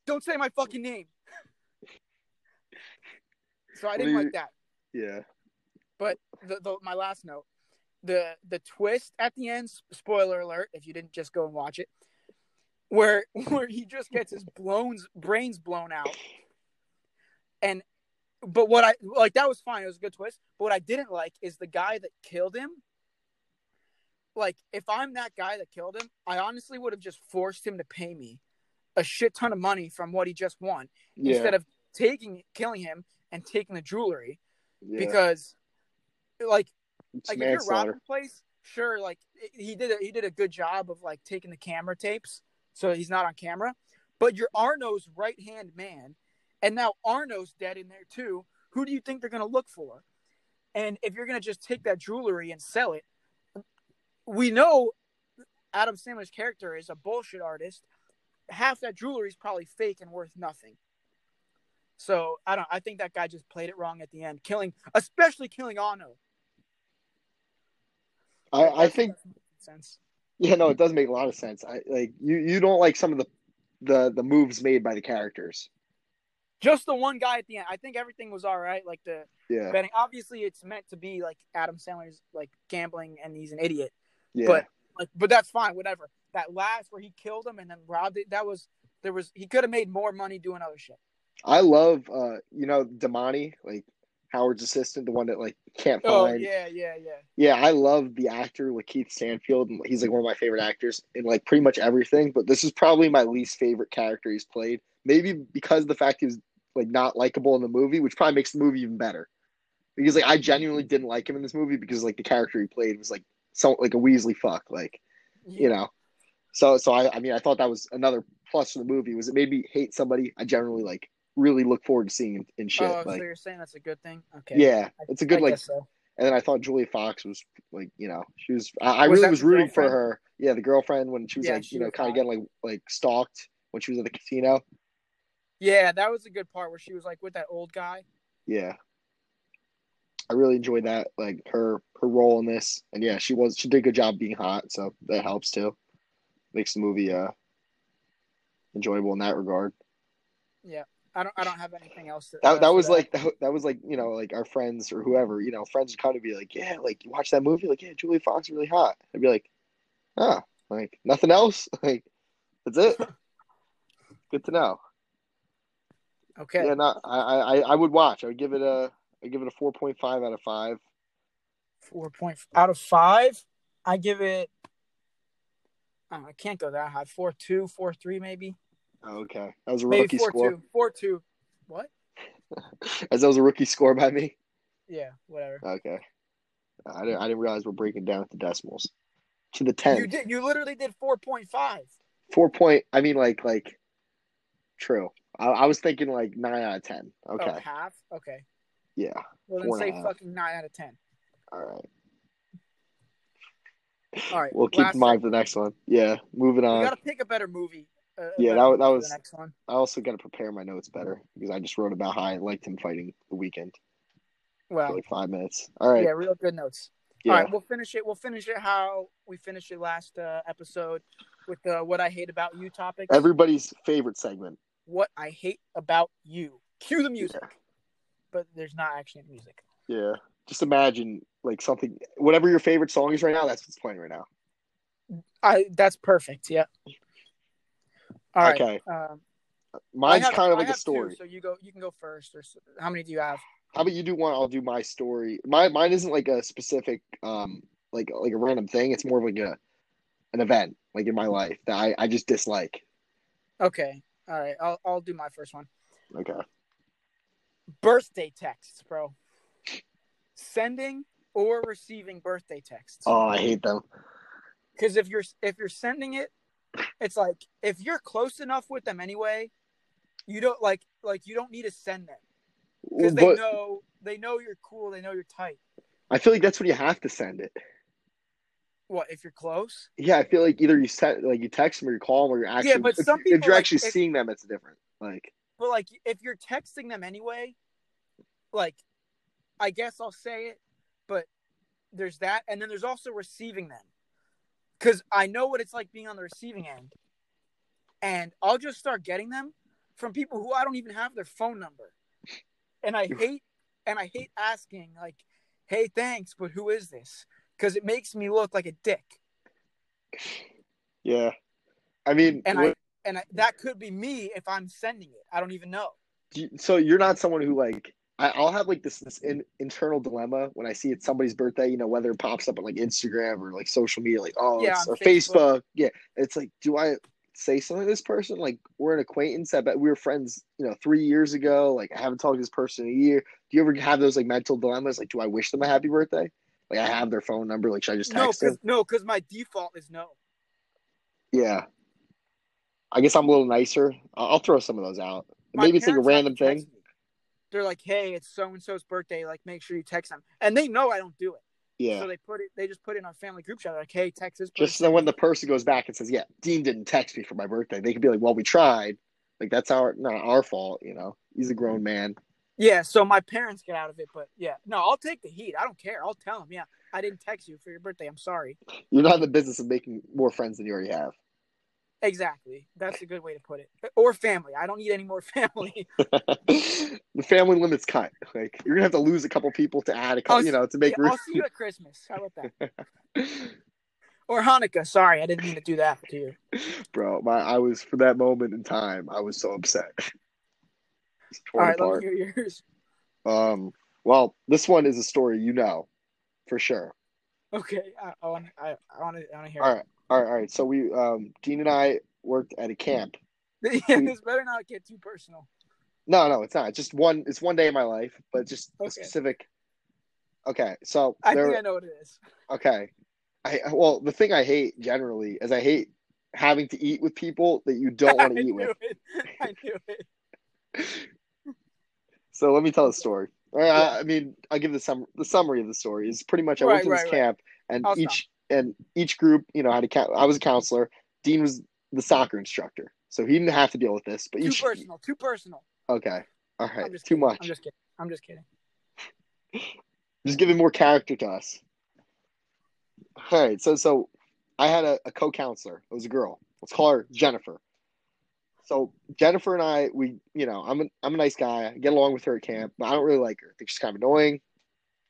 "Don't say my fucking name." So I didn't you- like that. Yeah. But the, the my last note, the the twist at the end. Spoiler alert! If you didn't just go and watch it, where where he just gets his blown brains blown out, and but what I like that was fine. It was a good twist. But what I didn't like is the guy that killed him. Like, if I'm that guy that killed him, I honestly would have just forced him to pay me a shit ton of money from what he just won Yeah. instead of taking killing him and taking the jewelry yeah. because like It's like if you're robbing place, sure, like he did a, he did a good job of like taking the camera tapes, so he's not on camera. But you're Arno's right hand man, and now Arno's dead in there too. Who do you think they're gonna look for? And if you're gonna just take that jewelry and sell it, we know Adam Sandler's character is a bullshit artist. Half that jewelry is probably fake and worth nothing. So I don't. I think that guy just played it wrong at the end, killing, especially killing Arno. I, I think sense. yeah, no, it does make a lot of sense. I like you. You don't like some of the the the moves made by the characters. Just the one guy at the end. I think everything was all right. Like the Yeah. betting. Obviously, it's meant to be like Adam Sandler's like gambling, and he's an idiot. Yeah. But like, but that's fine. Whatever. That last where he killed him and then robbed it. That was there was he could have made more money doing other shit. I love uh you know Demany, like Howard's assistant, the one that like can't Oh find. yeah, yeah, yeah. Yeah, I love the actor Lakeith Stanfield, and he's like one of my favorite actors in like pretty much everything. But this is probably my least favorite character he's played. Maybe because the fact he was like not likable in the movie, which probably makes the movie even better. Because like I genuinely didn't like him in this movie because like the character he played was like so like a Weasley fuck, like you know. So so I I mean I thought that was another plus for the movie was it made me hate somebody I generally like really look forward to seeing in, in shit. Oh, like so you're saying that's a good thing? Okay. yeah, it's a good I like so. and then I thought Julia Fox was like, you know, she was. I, I Was really was rooting for her. Yeah, the girlfriend when she was Yeah, like, she you know, kind of getting like like stalked when she was at the casino. Yeah, that was a good part where she was like with that old guy. Yeah, I really enjoyed that, like her her role in this, and yeah, she was she did a good job being hot, so that helps too. Makes the movie uh enjoyable in that regard. Yeah. I don't. I don't have anything else. To, That that to was like that, that was like you know like our friends or whoever you know friends would kind of be like yeah like you watch that movie like yeah Julia Fox really hot. I'd be like, ah, like nothing else like that's it. Good to know. okay. Yeah, no, I, I I would watch. I would give it a I give it a four point five out of five. Four point out of five. I give it. I, I can't go that high. Four two, four three, maybe. Oh, okay, that was a Maybe rookie four score. two. Four two. What? As that was a rookie score by me. Yeah, whatever. Okay, I didn't I didn't realize we're breaking down to decimals to the ten. You did. You literally did four point five. Four point. I mean like like. True. I, I was thinking like nine out of ten. Oh, okay. Oh, half. Okay. Yeah. Well, then say fucking nine out of ten. All right. All right. We'll keep in mind for the next one. Yeah. Moving on. We gotta pick a better movie. Uh, Yeah, that that was- the next one. I also got to prepare my notes better because I just wrote about how I liked him fighting the Weeknd Well, like five minutes. All right. yeah, real good notes. Yeah. All right, we'll finish it. We'll finish it how we finished it last uh, episode with the "What I Hate About You" topic. Everybody's favorite segment. what I hate about you. Cue the music. but there's not actually music. Yeah. Just imagine like something, whatever your favorite song is right now. That's what's playing right now. I that's perfect. Yeah. All right. Okay. Um, Mine's have- kind of I like a have two, story. so you go. You can go first. Or how many do you have? How about you do one? I'll do my story. My mine isn't like a specific, um, like like a random thing. It's more of like a an event, like in my life that I I just dislike. Okay. All right. I'll I'll do my first one. Okay. Birthday texts, bro. Sending or receiving birthday texts. Oh, I hate them. Because if you're if you're sending it, it's like if you're close enough with them anyway, you don't like like you don't need to send them because they know they know you're cool. They know you're tight. I feel like that's when you have to send it. What if you're close? Yeah, I feel like either you set like you text them or you call them or you're actually Yeah, but if, some if people, you're like, actually if- seeing them, it's different. Like But like if you're texting them anyway, like I guess I'll say it, but there's that, and then there's also receiving them, because I know what it's like being on the receiving end, and I'll just start getting them from people who I don't even have their phone number, and I hate and I hate asking like, "Hey, thanks, but who is this?" Because it makes me look like a dick, yeah, I mean, and what- I and I, that could be me if I'm sending it. I don't even know. so you're not someone who like I, I'll have like this this in, internal dilemma when I see it's somebody's birthday. You know, whether it pops up on like Instagram or like social media, like oh, Yeah, it's, or Facebook. Facebook. Yeah, it's like, do I say something to this person? Like we're an acquaintance. I bet we were friends, you know, three years ago. Like I haven't talked to this person in a year. Do you ever have those like mental dilemmas? Like, do I wish them a happy birthday? Like I have their phone number. Like should I just No, text them? because no, because my default is no. Yeah. I guess I'm a little nicer. I'll, I'll throw some of those out. My Maybe it's like a random thing. me. They're like, "Hey, it's so and so's birthday. Like, make sure you text them." And they know I don't do it, Yeah. so they put it. They just put it in our family group chat. Like, "Hey, text this." Just so when the person goes back and says, "Yeah, Dean didn't text me for my birthday," they could be like, "Well, we tried." Like that's our not our fault, you know. He's a grown man. yeah, so my parents get out of it, but yeah, no, I'll take the heat. I don't care. I'll tell them, yeah, I didn't text you for your birthday. I'm sorry. You're not in the business of making more friends than you already have. Exactly. That's a good way to put it. Or family. I don't need any more family. the family limit's cut. Like you're gonna have to lose a couple people to add a couple, I'll you know, to make Yeah, room. I'll see you at Christmas. How about that? Or Hanukkah. Sorry, I didn't mean to do that to you. Bro, my I was for that moment in time, I was so upset. All torn let me hear yours. Um, well, this one is a story you know, for sure. Okay, I, I want I, I want to I want to hear. All right, all right, all right. So we, um, Dean and I worked at a camp. yeah, this better not get too personal. No, no, it's not. It's just one. It's one day in my life, but just a Okay. specific. Okay, so I there. think I know what it is. Okay, I well, the thing I hate generally is I hate having to eat with people that you don't want to eat knew with. it. I knew it. So let me tell the story. Yeah. I mean, I'll give the sum the summary of the story. Is pretty much I Right, went to this right, camp, and I'll each and each group, you know, had a. I was a counselor. Dean was the soccer instructor, so he didn't have to deal with this. But Too each personal. Too personal. okay, all right, I'm just too kidding. much. I'm just kidding. I'm just kidding. just giving more character to us. All right, so so I had a, a co-counselor. It was a girl. Let's call her Jennifer. So Jennifer and I, we, you know, I'm a, I'm a nice guy. I get along with her at camp, but I don't really like her. I think she's kind of annoying.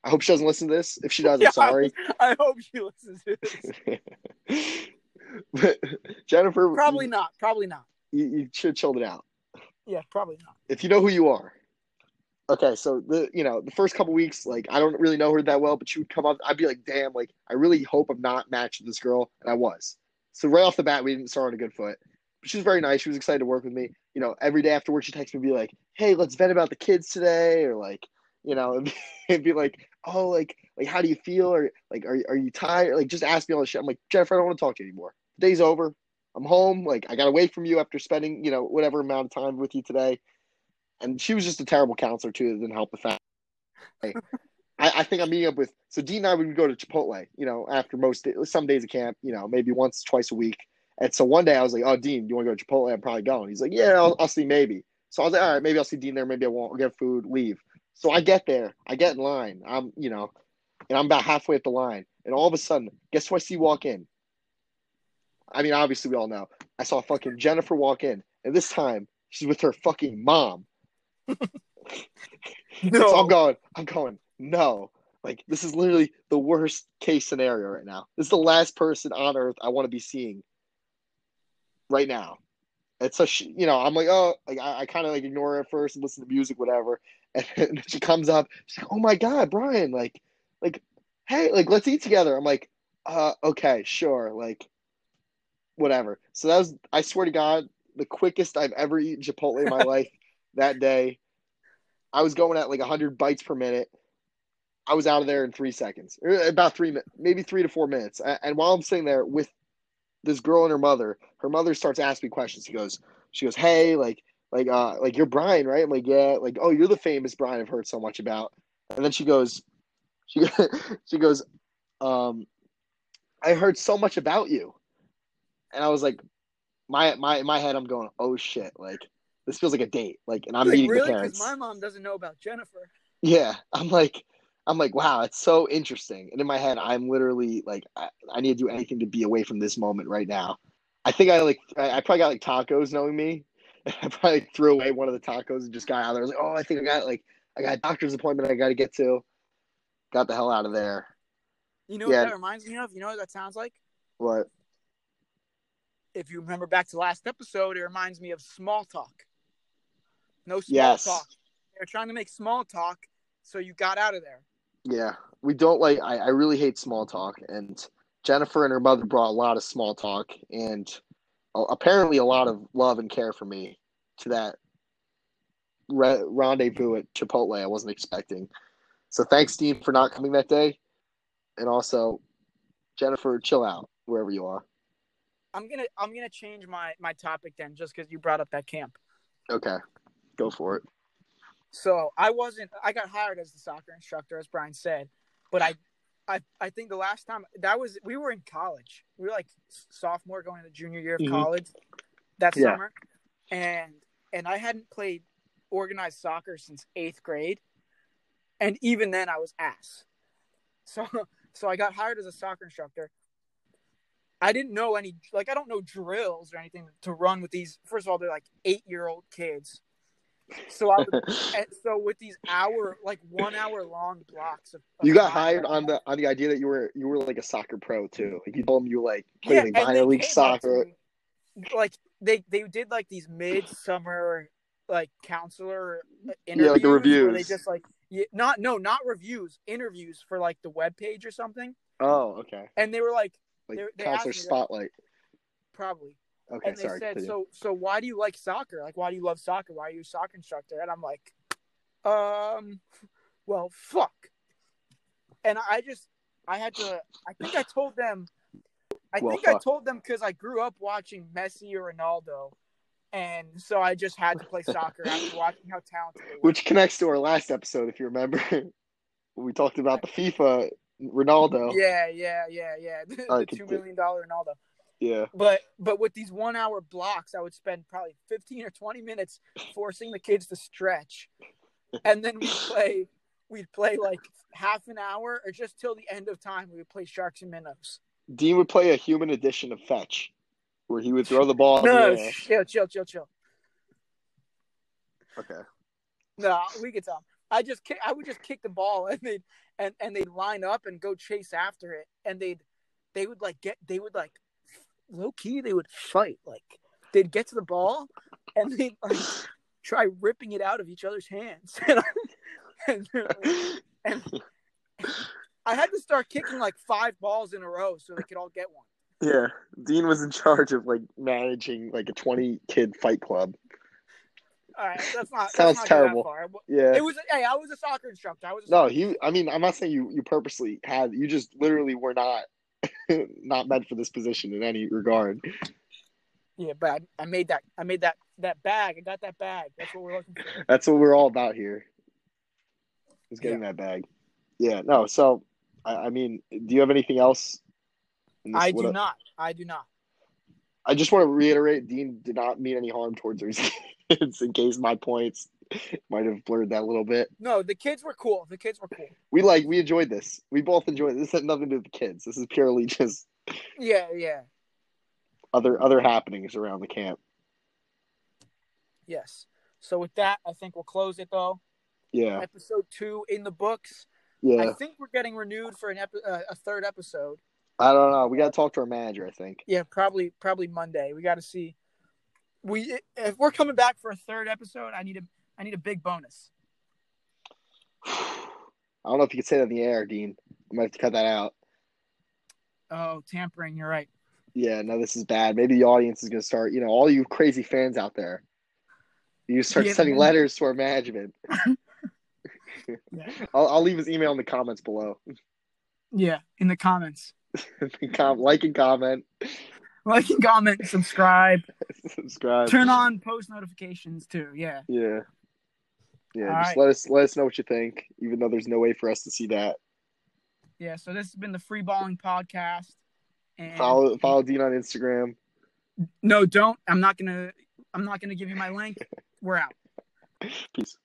I hope she doesn't listen to this. If she does, Yeah, I'm sorry. I hope she listens to this. but Jennifer, Probably not. Probably not. you, you should have chilled it out. Yeah, probably not. if you know who you are. Okay, so the you know the first couple weeks, like I don't really know her that well, but she would come up. I'd be like, damn, like I really hope I'm not matched with this girl, and I was. So right off the bat, we didn't start on a good foot. But she was very nice. She was excited to work with me. You know, every day after work, she texts me, be like, hey, let's vent about the kids today, or like, you know, and be, and be like, oh, like, like how do you feel, or like, are are you tired? Like, just ask me all this shit. I'm like, Jennifer, I don't want to talk to you anymore. The day's over. I'm home. Like, I got away from you after spending, you know, whatever amount of time with you today and she was just a terrible counselor too. That didn't help the fact. I, I think I'm meeting up with so Dean and I would go to Chipotle, you know, after most some days of camp, you know, maybe once, twice a week. And so one day I was like, "Oh, Dean, you want to go to Chipotle?" I'm probably going. He's like, "Yeah, I'll, I'll see maybe." So I was like, "All right, maybe I'll see Dean there. Maybe I won't. I'll get food, leave." So I get there, I get in line. I'm, you know, and I'm about halfway up the line, and all of a sudden, guess who I see walk in? I mean, obviously we all know. I saw fucking Jennifer walk in, and this time she's with her fucking mom. No. So I'm going, I'm going, no. Like this is literally the worst case scenario right now. This is the last person on earth I want to be seeing right now. It's such, you know, I'm like, oh, like I, I kind of like ignore her at first and listen to music, whatever. And she comes up, she's like, oh my god, Brian, like, like, hey, like let's eat together. I'm like, uh, okay, sure, like, whatever. So that was, I swear to God, the quickest I've ever eaten Chipotle in my life that day. I was going at like 100 bites per minute. I was out of there in three seconds, or about three minutes, maybe three to four minutes. And while I'm sitting there with this girl and her mother, her mother starts asking me questions. She goes, she goes, hey, like, like, uh, like you're Brian, right? I'm like, yeah. Like, oh, you're the famous Brian I've heard so much about. And then she goes, she, she goes, um, I heard so much about you. And I was like, my, my, in my head, I'm going, oh shit, like this feels like a date. Like, and I'm like, meeting really? the parents. my mom doesn't know about Jennifer. Yeah, I'm like, I'm like, wow, it's so interesting. And in my head, I'm literally like, I, I need to do anything to be away from this moment right now. I think I like, I, I probably got like tacos, knowing me. I probably threw away one of the tacos and just got out of there. I was like, oh, I think I got like, I got a doctor's appointment I got to get to. Got the hell out of there. You know Yeah. what that reminds me of? You know what that sounds like? What? If you remember back to last episode, it reminds me of small talk. No small Yes. talk. They're trying to make small talk, so you got out of there. Yeah, we don't like. I, I really hate small talk, and Jennifer and her mother brought a lot of small talk and apparently a lot of love and care for me to that re- rendezvous at Chipotle. I wasn't expecting. So thanks, Dean, for not coming that day, and also Jennifer, chill out wherever you are. I'm gonna I'm gonna change my my topic then, just because you brought up that camp. Okay, go for it. So I wasn't. I got hired as the soccer instructor, as Brian said, but I, I, I think the last time that was we were in college. We were like sophomore going into junior year of Mhm. college that Yeah. summer, and and I hadn't played organized soccer since eighth grade, and even then I was ass. So so I got hired as a soccer instructor. I didn't know any like I don't know drills or anything to run with these. First of all, they're like eight year old kids. So I would and so with these hour, like one hour long blocks of, of you got hired on the on the idea that you were you were like a soccer pro too. Like you told them you like played yeah, minor league came up to soccer. me, Like they they did like these midsummer like counselor interviews Yeah, like the where they just like yeah, not no not reviews interviews for like the web page or something, Oh, okay. and they were like Like They- they counselor asked me that. spotlight. probably Okay, and they sorry. said, continue. "So, so why do you like soccer? Like, why do you love soccer? Why are you a soccer instructor?" And I'm like, "Um, well, fuck." And I just, I had to. I think I told them. I Well, think I told them because I grew up watching Messi or Ronaldo, and so I just had to play soccer after watching how talented they were. Which connects to our last episode, if you remember. we talked about the FIFA Ronaldo. Yeah, yeah, yeah, yeah. The, All the right, two million dollar Ronaldo. Yeah. But but with these one hour blocks, I would spend probably fifteen or twenty minutes forcing the kids to stretch, and then we'd play we'd play like half an hour or just till the end of time. We would play sharks and minnows. Dean would play a human edition of fetch, where he would throw the ball. No, the chill, chill, chill, chill. Okay. No, we could tell. I just kick, I would just kick the ball and they'd and and they'd line up and go chase after it and they'd they would like get they would like low key they would fight like they'd get to the ball and they'd like try ripping it out of each other's hands and, I, and, and I had to start kicking like five balls in a row so they could all get one. Yeah. Dean was in charge of like managing like a twenty kid fight club. All right, that's not Sounds that's not terrible. That far. Yeah. It was hey, I was a soccer instructor. I was a No, he. I mean, I'm not saying you. You purposely had. You just literally were not, not meant for this position in any regard. Yeah, but I, I made that. I made that that bag. I got that bag. That's what we're looking for. That's what we're all about here. Is getting that bag. Yeah. No. So, I, I mean, do you have anything else? in this- I do a- not. I do not. I just want to reiterate: Dean did not mean any harm towards his kids. In case my points might have blurred that a little bit. No, the kids were cool. The kids were cool. We like. We enjoyed this. We both enjoyed this. This had nothing to do with the kids. This is purely just Yeah, yeah, other other happenings around the camp. yes. So with that, I think we'll close it though. Yeah, episode two in the books. yeah. I think we're getting renewed for an epi- uh, a third episode. I don't know. We got to talk to our manager. I think. Yeah, probably probably Monday. We got to see. We if we're coming back for a third episode, I need a I need a big bonus. I don't know if you can say that in the air, Dean. I might have to cut that out. Oh, tampering. You're right. Yeah, no, this is bad. Maybe the audience is going to start. You know, all you crazy fans out there, you start Yeah, sending man. letters to our management. Yeah. I'll, I'll leave his email in the comments below. Yeah, in the comments. Com- like and comment, Like and comment, subscribe, subscribe. turn on post notifications too. Yeah. Yeah, yeah. All just right. let us let us know what you think, even though there's no way for us to see that. Yeah. So this has been the Free Balling Podcast. And Follow follow Dean on Instagram. no, don't. I'm not gonna. I'm not gonna give you my link. We're out. Peace.